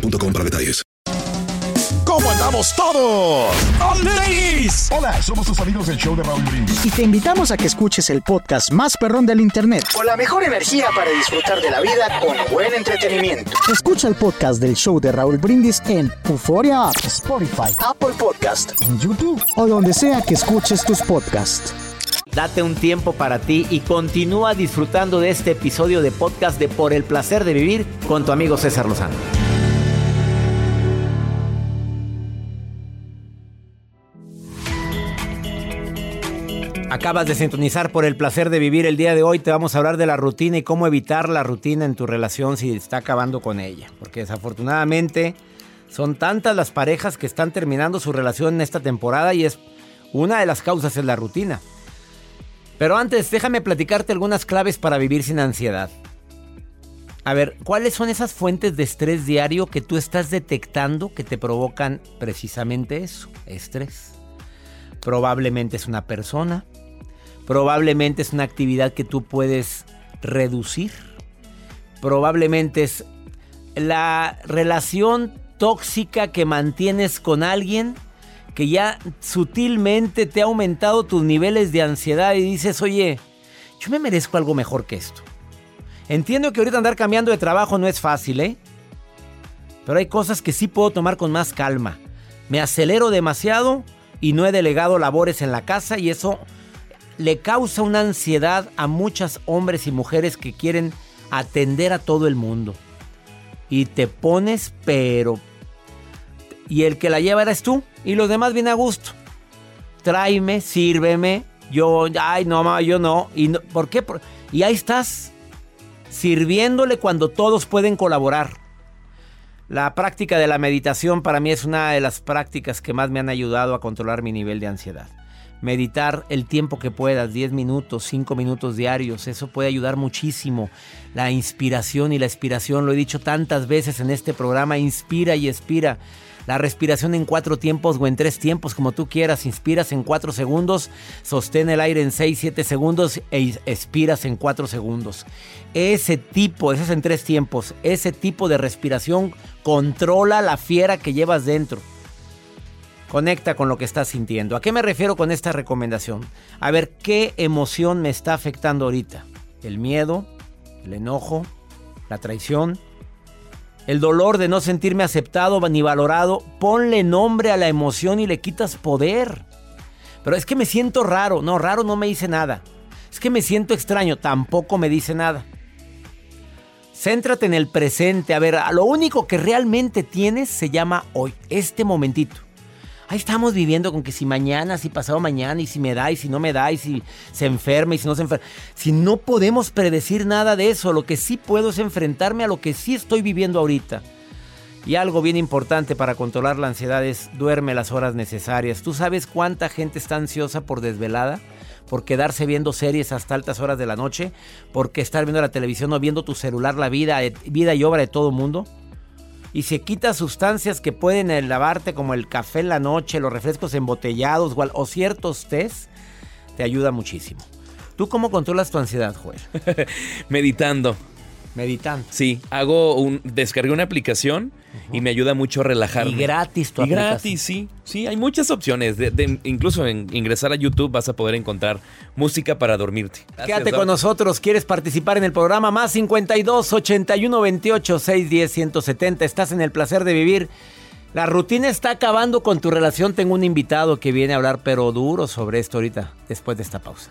boostmobile.com para detalles. ¿Cómo andamos todos? ¡Ladies! Hola, somos tus amigos del show de Raúl Brindis. Y te invitamos a que escuches el podcast más perrón del internet. Con la mejor energía para disfrutar de la vida con buen entretenimiento. Escucha el podcast del show de Raúl Brindis en Euforia App, Spotify, Apple Podcast, en YouTube o donde sea que escuches tus podcasts. Date un tiempo para ti y continúa disfrutando de este episodio de podcast de Por el placer de vivir con tu amigo César Lozano. Acabas de sintonizar por el placer de vivir el día de hoy. Te vamos a hablar de la rutina y cómo evitar la rutina en tu relación si está acabando con ella. Porque desafortunadamente son tantas las parejas que están terminando su relación en esta temporada y es una de las causas es la rutina. Pero antes, déjame platicarte algunas claves para vivir sin ansiedad. A ver, ¿cuáles son esas fuentes de estrés diario que tú estás detectando que te provocan precisamente eso, estrés? Probablemente es una persona, probablemente es una actividad que tú puedes reducir, probablemente es la relación tóxica que mantienes con alguien que ya sutilmente te ha aumentado tus niveles de ansiedad y dices, oye, yo me merezco algo mejor que esto. Entiendo que ahorita andar cambiando de trabajo no es fácil, ¿eh? Pero hay cosas que sí puedo tomar con más calma. Me acelero demasiado y no he delegado labores en la casa y eso le causa una ansiedad a muchos hombres y mujeres que quieren atender a todo el mundo. Y te pones, pero... Y el que la lleva eres tú y los demás vienen a gusto. Tráeme, sírveme. Yo, ay, no, yo no. ¿Y no, por qué? Y ahí estás, sirviéndole cuando todos pueden colaborar. La práctica de la meditación para mí es una de las prácticas que más me han ayudado a controlar mi nivel de ansiedad. Meditar el tiempo que puedas, 10 minutos, 5 minutos diarios, eso puede ayudar muchísimo. La inspiración y la expiración, lo he dicho tantas veces en este programa, inspira y expira. La respiración en cuatro tiempos o en tres tiempos, como tú quieras. Inspiras en cuatro segundos, sostén el aire en seis, siete segundos e expiras en cuatro segundos. Ese tipo, ese es en tres tiempos, ese tipo de respiración controla la fiera que llevas dentro. Conecta con lo que estás sintiendo. ¿A qué me refiero con esta recomendación? A ver qué emoción me está afectando ahorita. El miedo, el enojo, la traición, el dolor de no sentirme aceptado ni valorado. Ponle nombre a la emoción y le quitas poder. Pero es que me siento raro. No, raro no me dice nada. Es que me siento extraño. Tampoco me dice nada. Céntrate en el presente. A ver, lo único que realmente tienes se llama hoy, este momentito. Ahí estamos viviendo con que si mañana, si pasado mañana, y si me da, y si no me da, y si se enferma, y si no se enferma. Si no podemos predecir nada de eso, lo que sí puedo es enfrentarme a lo que sí estoy viviendo ahorita. Y algo bien importante para controlar la ansiedad es duerme las horas necesarias. ¿Tú sabes cuánta gente está ansiosa por desvelada? por quedarse viendo series hasta altas horas de la noche, porque estar viendo la televisión o viendo tu celular, la vida, vida y obra de todo mundo. Y se quita sustancias que pueden lavarte, como el café en la noche, los refrescos embotellados o, ciertos test, te ayuda muchísimo. ¿Tú cómo controlas tu ansiedad, Joel? Meditando. Meditando. Sí, hago un. Descargué una aplicación y me ayuda mucho a relajarme. Y gratis tu Y aplicación. gratis, sí. Sí, hay muchas opciones. De, de- incluso en ingresar a YouTube vas a poder encontrar música para dormirte. Gracias, Quédate Doc. con nosotros. ¿Quieres participar en el programa? Más 52 81 28 610 170. Estás en el placer de vivir. La rutina está acabando con tu relación. Tengo un invitado que viene a hablar, pero duro sobre esto ahorita, después de esta pausa.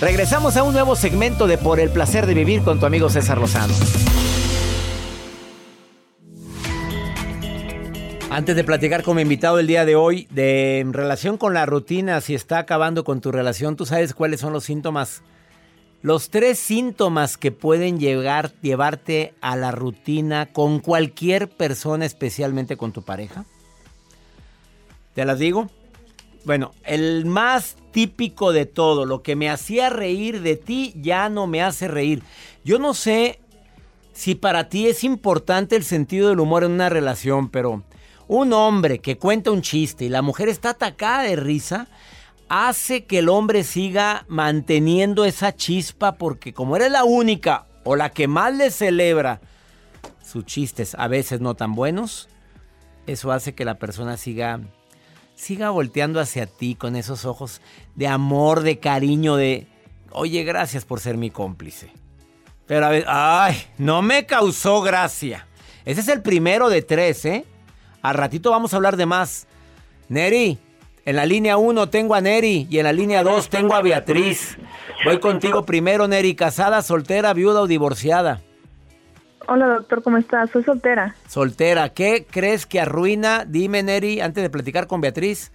Regresamos a un nuevo segmento de Por el placer de vivir con tu amigo César Lozano. Antes de platicar con mi invitado el día de hoy, de en relación con la rutina, si está acabando con tu relación, ¿tú sabes cuáles son los síntomas? Los tres síntomas que pueden llegar, llevarte a la rutina con cualquier persona, especialmente con tu pareja. ¿Te las digo? Bueno, el más típico de todo, lo que me hacía reír de ti ya no me hace reír. Yo no sé si para ti es importante el sentido del humor en una relación, pero un hombre que cuenta un chiste y la mujer está atacada de risa, hace que el hombre siga manteniendo esa chispa porque como eres la única o la que más le celebra sus chistes, a veces no tan buenos, eso hace que la persona siga siga volteando hacia ti con esos ojos de amor, de cariño, de, oye, gracias por ser mi cómplice. Pero a ver, ay, no me causó gracia. Ese es el primero de tres, ¿eh? Al ratito vamos a hablar de más. Neri, en la línea 1 tengo a Neri y en la línea 2 tengo a Beatriz. Voy contigo primero, Neri, casada, soltera, viuda o divorciada. Hola doctor, ¿cómo estás? Soy soltera. Soltera, ¿qué crees que arruina? Dime, Neri, antes de platicar con Beatriz,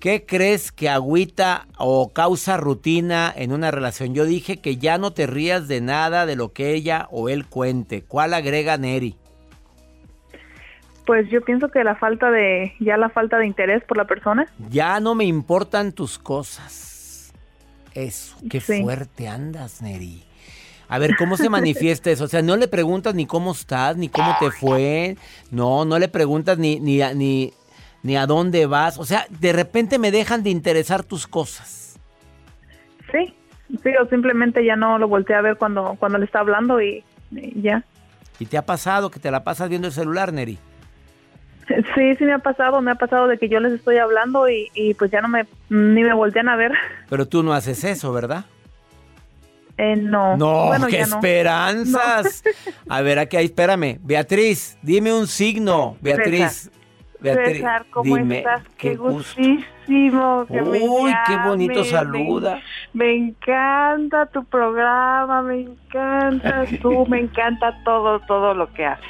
¿qué crees que agüita o causa rutina en una relación? Yo dije que ya no te rías de nada de lo que ella o él cuente. ¿Cuál agrega Neri? Pues yo pienso que la falta de, ya la falta de interés por la persona. Ya no me importan tus cosas. Eso, qué Sí. fuerte andas, Neri. A ver, ¿cómo se manifiesta eso? O sea, no le preguntas ni cómo estás, ni cómo te fue. No, no le preguntas ni, ni, a- ni, ni a dónde vas. O sea, de repente me dejan de interesar tus cosas. Sí, sí, o simplemente ya no lo volteé a ver cuando, cuando le está hablando y, y ya. ¿Y te ha pasado que te la pasas viendo el celular, Neri? Sí, sí me ha pasado, me ha pasado de que yo les estoy hablando y, y pues ya no me, ni me voltean a ver. Pero tú no haces eso, ¿verdad? Eh, no. No, Bueno, qué ya no. esperanzas. A ver, aquí, espérame. Beatriz, dime un signo. Beatriz. Beatriz, César, ¿cómo dime, estás? Qué, qué gustísimo que me Uy, qué bonito saluda. Me, me encanta tu programa, me encanta tú, me encanta todo, todo lo que haces.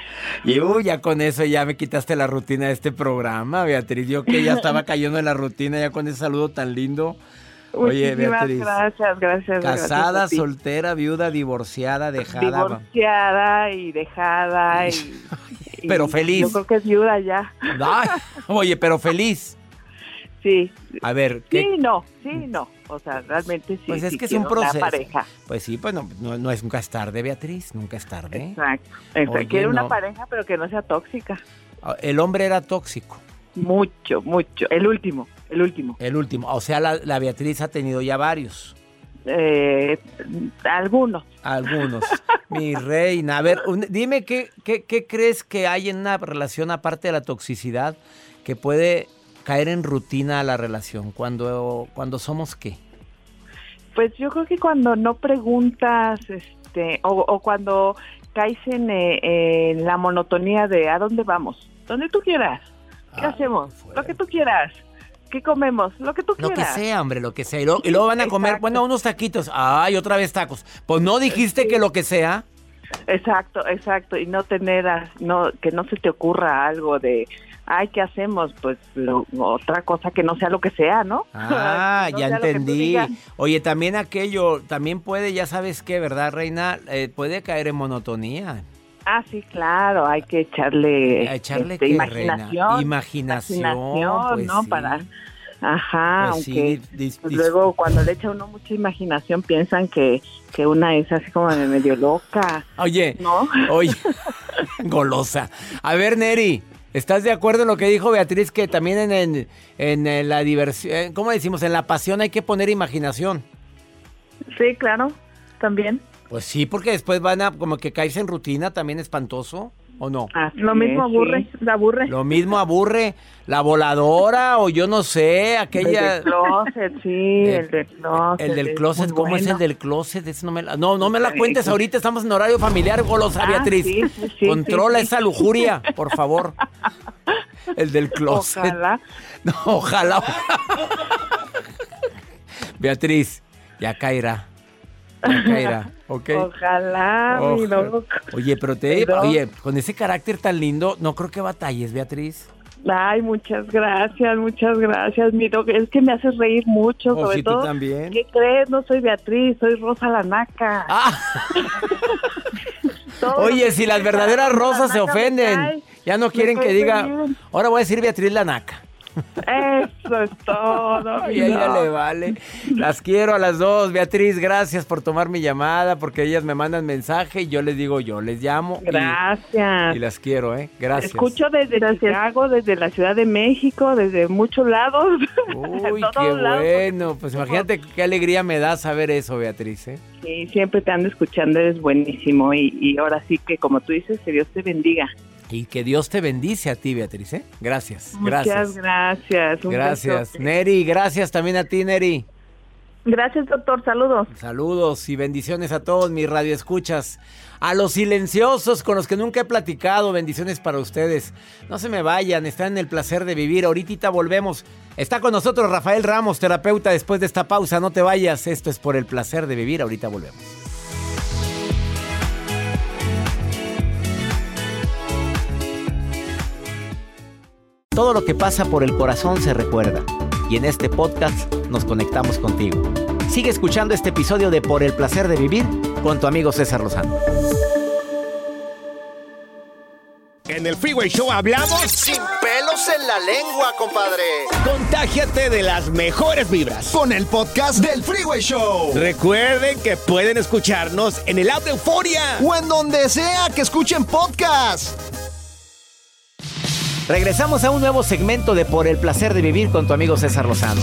Y uy, ya con eso ya me quitaste la rutina de este programa, Beatriz. Yo que ya estaba cayendo en la rutina ya con ese saludo tan lindo. Oye, Muchísimas Beatriz. gracias, gracias. Casada, gracias soltera, viuda, divorciada, dejada. Divorciada y dejada y, y Pero feliz. Yo creo que es viuda ya. Ay, oye, pero feliz. Sí. A ver, ¿qué? Sí, no, sí, no. O sea, realmente sí. Pues es sí que es un una proceso. pareja. Pues sí, pues no, no, no es nunca es tarde, Beatriz, nunca es tarde. Exacto. exacto. Oye, quiero una no. pareja, pero que no sea tóxica. El hombre era tóxico. Mucho, mucho. El último, el último. El último. O sea, la, la Beatriz ha tenido ya varios. Eh, algunos. Algunos. Mi reina. A ver, un- dime qué, qué, qué crees que hay en una relación aparte de la toxicidad que puede caer en rutina a la relación cuando, cuando somos qué. Pues yo creo que cuando no preguntas, este, o, o cuando caes en, eh, en la monotonía de ¿a dónde vamos? Donde tú quieras. ¿Qué Ah, hacemos? Lo que tú quieras. ¿Qué comemos? Lo que tú Lo que quieras. sea, hombre, lo que sea. Y luego, y luego van a comer, Exacto. bueno, unos taquitos. Ay, otra vez tacos. Pues no dijiste que lo que sea. Exacto, exacto. Y no tener, a- no, que no se te ocurra algo de, ay, ¿qué hacemos? Pues lo- otra cosa que no sea lo que sea, ¿no? Ah, no ya entendí. Oye, también aquello, también puede, ya sabes qué, ¿verdad, Reina? Eh, puede caer en monotonía. Ah, sí, claro, hay que echarle, ¿A echarle este, imaginación. Imaginación, imaginación, pues ¿no? sí. Para, ajá, Pues sí, aunque dis- pues luego cuando le echa uno mucha imaginación piensan que, que una es así como de medio loca, Oye, ¿no? oye, golosa. A ver, Neri, ¿estás de acuerdo en lo que dijo Beatriz? Que también en, en, en, eh, la diversión, eh, ¿cómo decimos? En la pasión hay que poner imaginación. Sí, claro, también. Pues sí, porque después van a como que caerse en rutina también espantoso, ¿o no? Así Lo mismo es, aburre, sí. la aburre. Lo mismo aburre la voladora o yo no sé, El aquella... del closet, sí, El- el del closet. El del closet, ¿cómo es el del closet? Ese no, me la, no, no me la cuentes ahorita, estamos en horario familiar, golosa Ah, Beatriz. sí, sí, sí, Controla sí, sí. esa lujuria, por favor. El del closet. Ojalá. No, ojalá. Beatriz, ya caerá. Ya caerá, ¿ok? Ojalá, mi loco. Oye, pero te, Pero- oye, con ese carácter tan lindo, no creo que batalles, Beatriz. Ay, muchas gracias, muchas gracias, mi doc. Es que me haces reír mucho, Oh, sobre sí, tú todo. también. ¿Qué crees? No soy Beatriz, soy Rosa la Naca. Ah, Todo oye, si las verdaderas Rosa rosas se ofenden, ya no quieren que diga, ahora voy a decir Beatriz la naca. Eso es todo. mi Y a ella le vale. Las quiero a las dos. Beatriz, gracias por tomar mi llamada, porque ellas me mandan mensaje y yo les digo, yo les llamo. Gracias. Y, las quiero, ¿eh? Gracias. Escucho desde Chicago, desde la Ciudad de México, desde muchos lados. Uy, qué lados. bueno. Pues imagínate qué alegría me da saber eso, Beatriz, ¿eh? Sí, siempre te ando escuchando, eres buenísimo. Y, y ahora sí que, como tú dices, que Dios te bendiga. Y que Dios te bendice a ti, Beatriz, ¿eh? Gracias, Muchas gracias. gracias. un Gracias. Neri, gracias también a ti, Neri. Gracias, doctor. Saludos. Saludos y bendiciones a todos mis radioescuchas. A los silenciosos con los que nunca he platicado, bendiciones para ustedes. No se me vayan, están en el placer de vivir. Ahorita volvemos. Está con nosotros Rafael Ramos, terapeuta, después de esta pausa. No te vayas, esto es por el placer de vivir. Ahorita volvemos. Todo lo que pasa por el corazón se recuerda. Y en este podcast nos conectamos contigo. Sigue escuchando este episodio de Por el placer de vivir con tu amigo César Lozano. En el Freeway Show hablamos Sin pelos en la lengua, compadre. Contágiate de las mejores vibras con el podcast del Freeway Show. Recuerden que pueden escucharnos en el app de Euforia o en donde sea que escuchen podcast. Regresamos a un nuevo segmento de Por el placer de vivir con tu amigo César Lozano.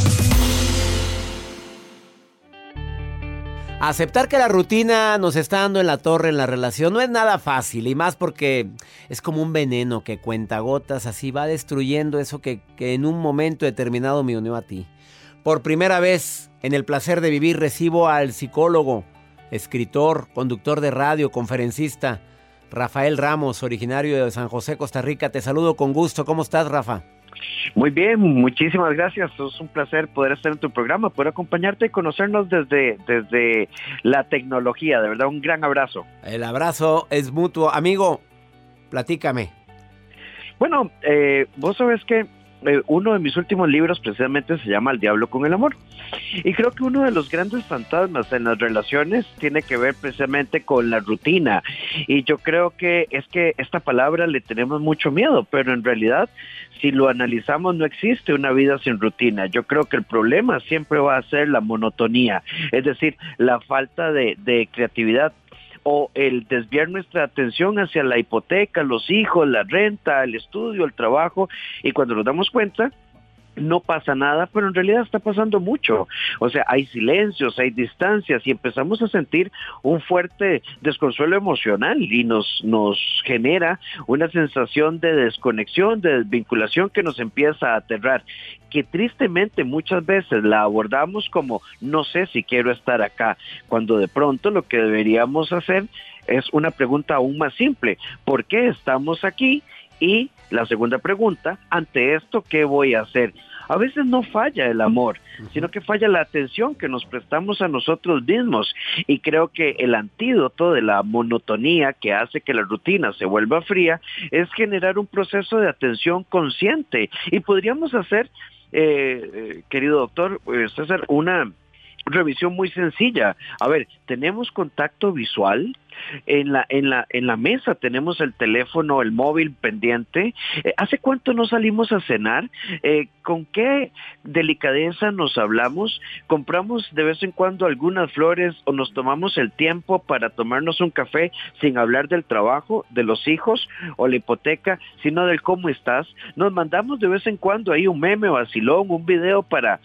Aceptar que la rutina nos está dando en la torre en la relación no es nada fácil y más porque es como un veneno que cuenta gotas, así va destruyendo eso que, que en un momento determinado me unió a ti. Por primera vez en el placer de vivir recibo al psicólogo, escritor, conductor de radio, conferencista, Rafael Ramos, originario de San José, Costa Rica. Te saludo con gusto. ¿Cómo estás, Rafa? Muy bien, muchísimas gracias. Es un placer poder estar en tu programa, poder acompañarte y conocernos desde, desde la tecnología. De verdad, un gran abrazo. El abrazo es mutuo. Amigo, platícame. Bueno, eh, vos sabes que eh, uno de mis últimos libros precisamente se llama El Diablo con el Amor. Y creo que uno de los grandes fantasmas en las relaciones tiene que ver precisamente con la rutina. Y yo creo que es que esta palabra le tenemos mucho miedo, pero en realidad si lo analizamos no existe una vida sin rutina. Yo creo que el problema siempre va a ser la monotonía, es decir, la falta de, de creatividad o el desviar nuestra atención hacia la hipoteca, los hijos, la renta, el estudio, el trabajo, y cuando nos damos cuenta, no pasa nada, pero en realidad está pasando mucho. O sea, hay silencios, hay distancias y empezamos a sentir un fuerte desconsuelo emocional y nos, nos genera una sensación de desconexión, de desvinculación que nos empieza a aterrar que tristemente muchas veces la abordamos como no sé si quiero estar acá, cuando de pronto lo que deberíamos hacer es una pregunta aún más simple, ¿por qué estamos aquí? Y la segunda pregunta, ante esto, ¿qué voy a hacer? A veces no falla el amor, sino que falla la atención que nos prestamos a nosotros mismos. Y creo que el antídoto de la monotonía que hace que la rutina se vuelva fría es generar un proceso de atención consciente. Y podríamos hacer, eh, eh querido doctor eh, César, una revisión muy sencilla. A ver, tenemos contacto visual, en la, en la, en la mesa tenemos el teléfono, el móvil pendiente. Eh, ¿Hace cuánto no salimos a cenar? Eh, ¿Con qué delicadeza nos hablamos? ¿Compramos de vez en cuando algunas flores o nos tomamos el tiempo para tomarnos un café sin hablar del trabajo, de los hijos o la hipoteca, sino del cómo estás? Nos mandamos de vez en cuando ahí un meme vacilón, un video para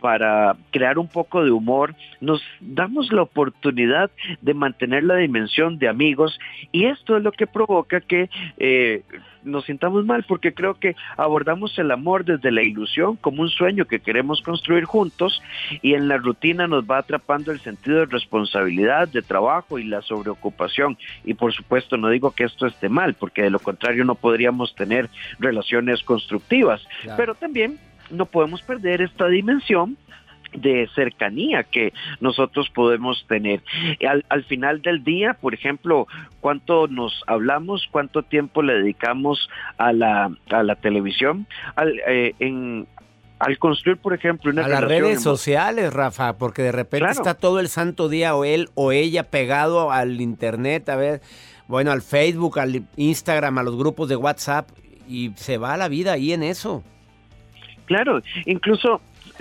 para crear un poco de humor, nos damos la oportunidad de mantener la dimensión de amigos y esto es lo que provoca que eh, nos sintamos mal porque creo que abordamos el amor desde la ilusión como un sueño que queremos construir juntos y en la rutina nos va atrapando el sentido de responsabilidad, de trabajo y la sobreocupación. Y por supuesto no digo que esto esté mal porque de lo contrario no podríamos tener relaciones constructivas, pero también no podemos perder esta dimensión de cercanía que nosotros podemos tener. Al, final del día, por ejemplo, cuánto nos hablamos, cuánto tiempo le dedicamos a la, a la televisión, al, eh, en, al construir, por ejemplo, una a las redes sociales, Rafa, porque de repente está todo el santo día o él o ella pegado al internet, a ver, bueno, al Facebook, al Instagram, a los grupos de WhatsApp y se va la vida ahí en eso. Claro, incluso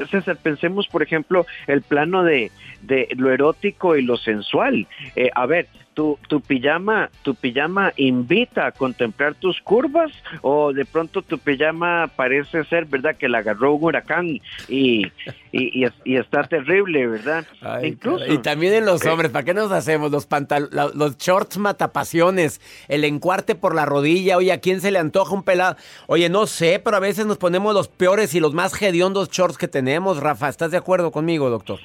César, pensemos, por ejemplo, el plano de, de lo erótico y lo sensual. Eh, a ver, tu, tu pijama, tu pijama invita a contemplar tus curvas o de pronto tu pijama parece ser, ¿verdad? Que la agarró un huracán y, y, está terrible, ¿verdad? Incluso, y también en los hombres, ¿para qué nos hacemos? Los los shorts matapasiones, el encuarte por la rodilla, oye, ¿a quién se le antoja un pelado? Oye, no sé, pero a veces nos ponemos los peores y los más hediondos shorts que tenemos, Rafa, ¿estás de acuerdo conmigo, doctor?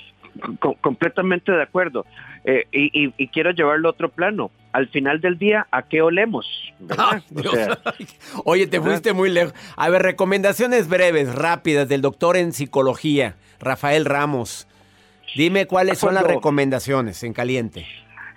Completamente de acuerdo. Eh, y, quiero llevarlo a otro plano. Al final del día, ¿a qué olemos? Oye, te fuiste muy lejos. A ver, recomendaciones breves, rápidas del doctor en psicología, Rafael Ramos. Dime cuáles son las recomendaciones en caliente.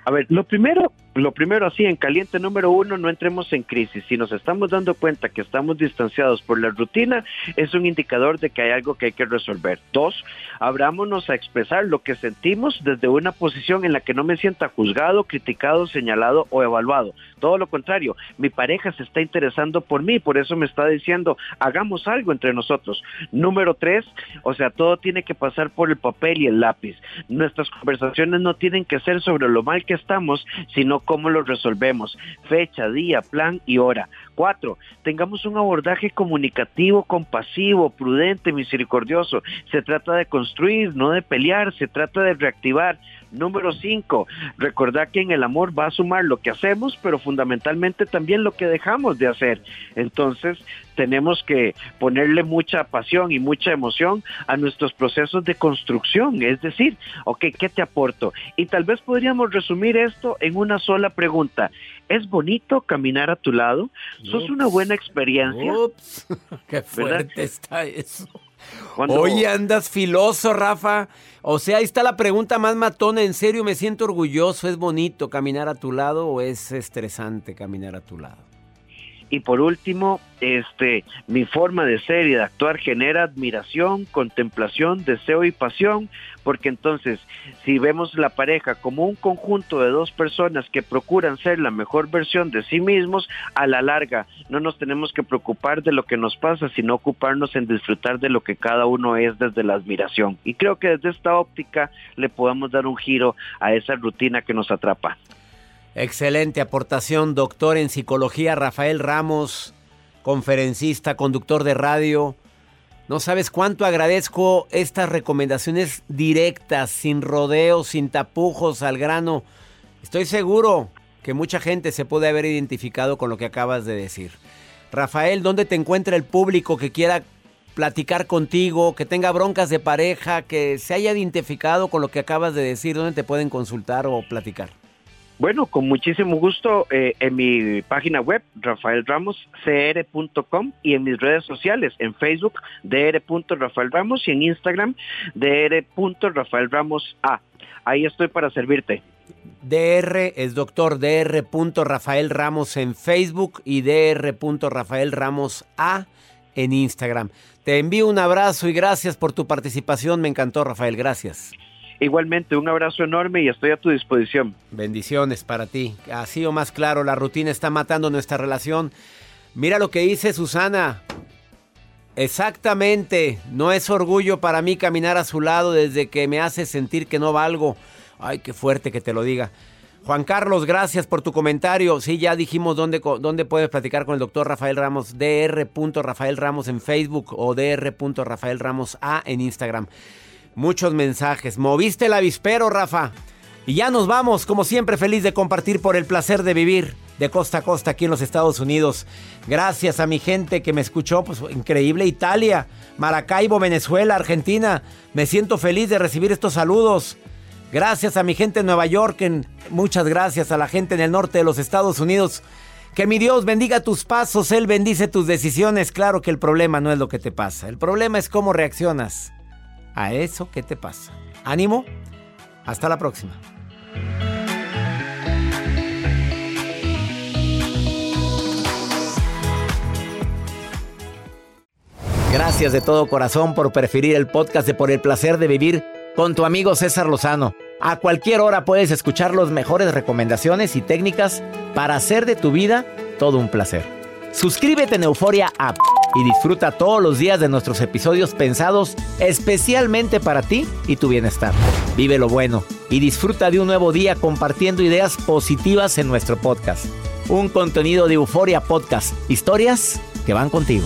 A ver, lo primero lo primero así, en caliente número uno, no entremos en crisis. Si nos estamos dando cuenta que estamos distanciados por la rutina, es un indicador de que hay algo que hay que resolver. Dos, abrámonos a expresar lo que sentimos desde una posición en la que no me sienta juzgado, criticado, señalado o evaluado. Todo lo contrario, mi pareja se está interesando por mí, por eso me está diciendo, hagamos algo entre nosotros. Número tres, o sea, todo tiene que pasar por el papel y el lápiz. Nuestras conversaciones no tienen que ser sobre lo mal que estamos, sino cómo lo resolvemos, fecha, día, plan y hora. Cuatro, tengamos un abordaje comunicativo, compasivo, prudente, misericordioso. Se trata de construir, no de pelear, se trata de reactivar. Número cinco, recordar que en el amor va a sumar lo que hacemos, pero fundamentalmente también lo que dejamos de hacer. Entonces, tenemos que ponerle mucha pasión y mucha emoción a nuestros procesos de construcción. Es decir, ok, ¿qué te aporto? Y tal vez podríamos resumir esto en una sola pregunta. ¿Es bonito caminar a tu lado? ¿Sos una buena experiencia? Ups, qué fuerte está eso. Hoy andas filoso, Rafa. O sea, ahí está la pregunta más matona. En serio, me siento orgulloso. ¿Es bonito caminar a tu lado o es estresante caminar a tu lado? Y por último, este, mi forma de ser y de actuar genera admiración, contemplación, deseo y pasión, porque entonces, si vemos la pareja como un conjunto de dos personas que procuran ser la mejor versión de sí mismos, a la larga no nos tenemos que preocupar de lo que nos pasa, sino ocuparnos en disfrutar de lo que cada uno es desde la admiración. Y creo que desde esta óptica le podemos dar un giro a esa rutina que nos atrapa. Excelente aportación, doctor en psicología Rafael Ramos, conferencista, conductor de radio. No sabes cuánto agradezco estas recomendaciones directas, sin rodeos, sin tapujos, al grano. Estoy seguro que mucha gente se puede haber identificado con lo que acabas de decir. Rafael, ¿dónde te encuentra el público que quiera platicar contigo, que tenga broncas de pareja, que se haya identificado con lo que acabas de decir? ¿Dónde te pueden consultar o platicar? Bueno, con muchísimo gusto eh, en mi página web, rafaelramoscr.com y en mis redes sociales, en Facebook, dr.rafaelramos y en Instagram, dr.rafaelramos.a. Ahí estoy para servirte. DR es doctor DR. Rafael Ramos en Facebook y DR. Rafael Ramos A en Instagram. Te envío un abrazo y gracias por tu participación. Me encantó, Rafael. Gracias. Igualmente, un abrazo enorme y estoy a tu disposición. Bendiciones para ti. Así o más claro, la rutina está matando nuestra relación. Mira lo que dice Susana. Exactamente. No es orgullo para mí caminar a su lado desde que me hace sentir que no valgo. Ay, qué fuerte que te lo diga. Juan Carlos, gracias por tu comentario. Sí, ya dijimos dónde, dónde puedes platicar con el doctor Rafael Ramos, dr. Rafael Ramos en Facebook o dr. Rafael Ramos A en Instagram. Muchos mensajes. Moviste el avispero, Rafa. Y ya nos vamos, como siempre, feliz de compartir por el placer de vivir de costa a costa aquí en los Estados Unidos. Gracias a mi gente que me escuchó, pues increíble. Italia, Maracaibo, Venezuela, Argentina. Me siento feliz de recibir estos saludos. Gracias a mi gente en Nueva York. muchas gracias a la gente en el norte de los Estados Unidos. Que mi Dios bendiga tus pasos, Él bendice tus decisiones. Claro que el problema no es lo que te pasa, el problema es cómo reaccionas a eso que te pasa. Ánimo, hasta la próxima. Gracias de todo corazón por preferir el podcast de Por el placer de vivir con tu amigo César Lozano. A cualquier hora puedes escuchar las mejores recomendaciones y técnicas para hacer de tu vida todo un placer. Suscríbete en Euforia App y disfruta todos los días de nuestros episodios pensados especialmente para ti y tu bienestar. Vive lo bueno y disfruta de un nuevo día compartiendo ideas positivas en nuestro podcast. Un contenido de Euforia Podcast, historias que van contigo.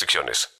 restricciones.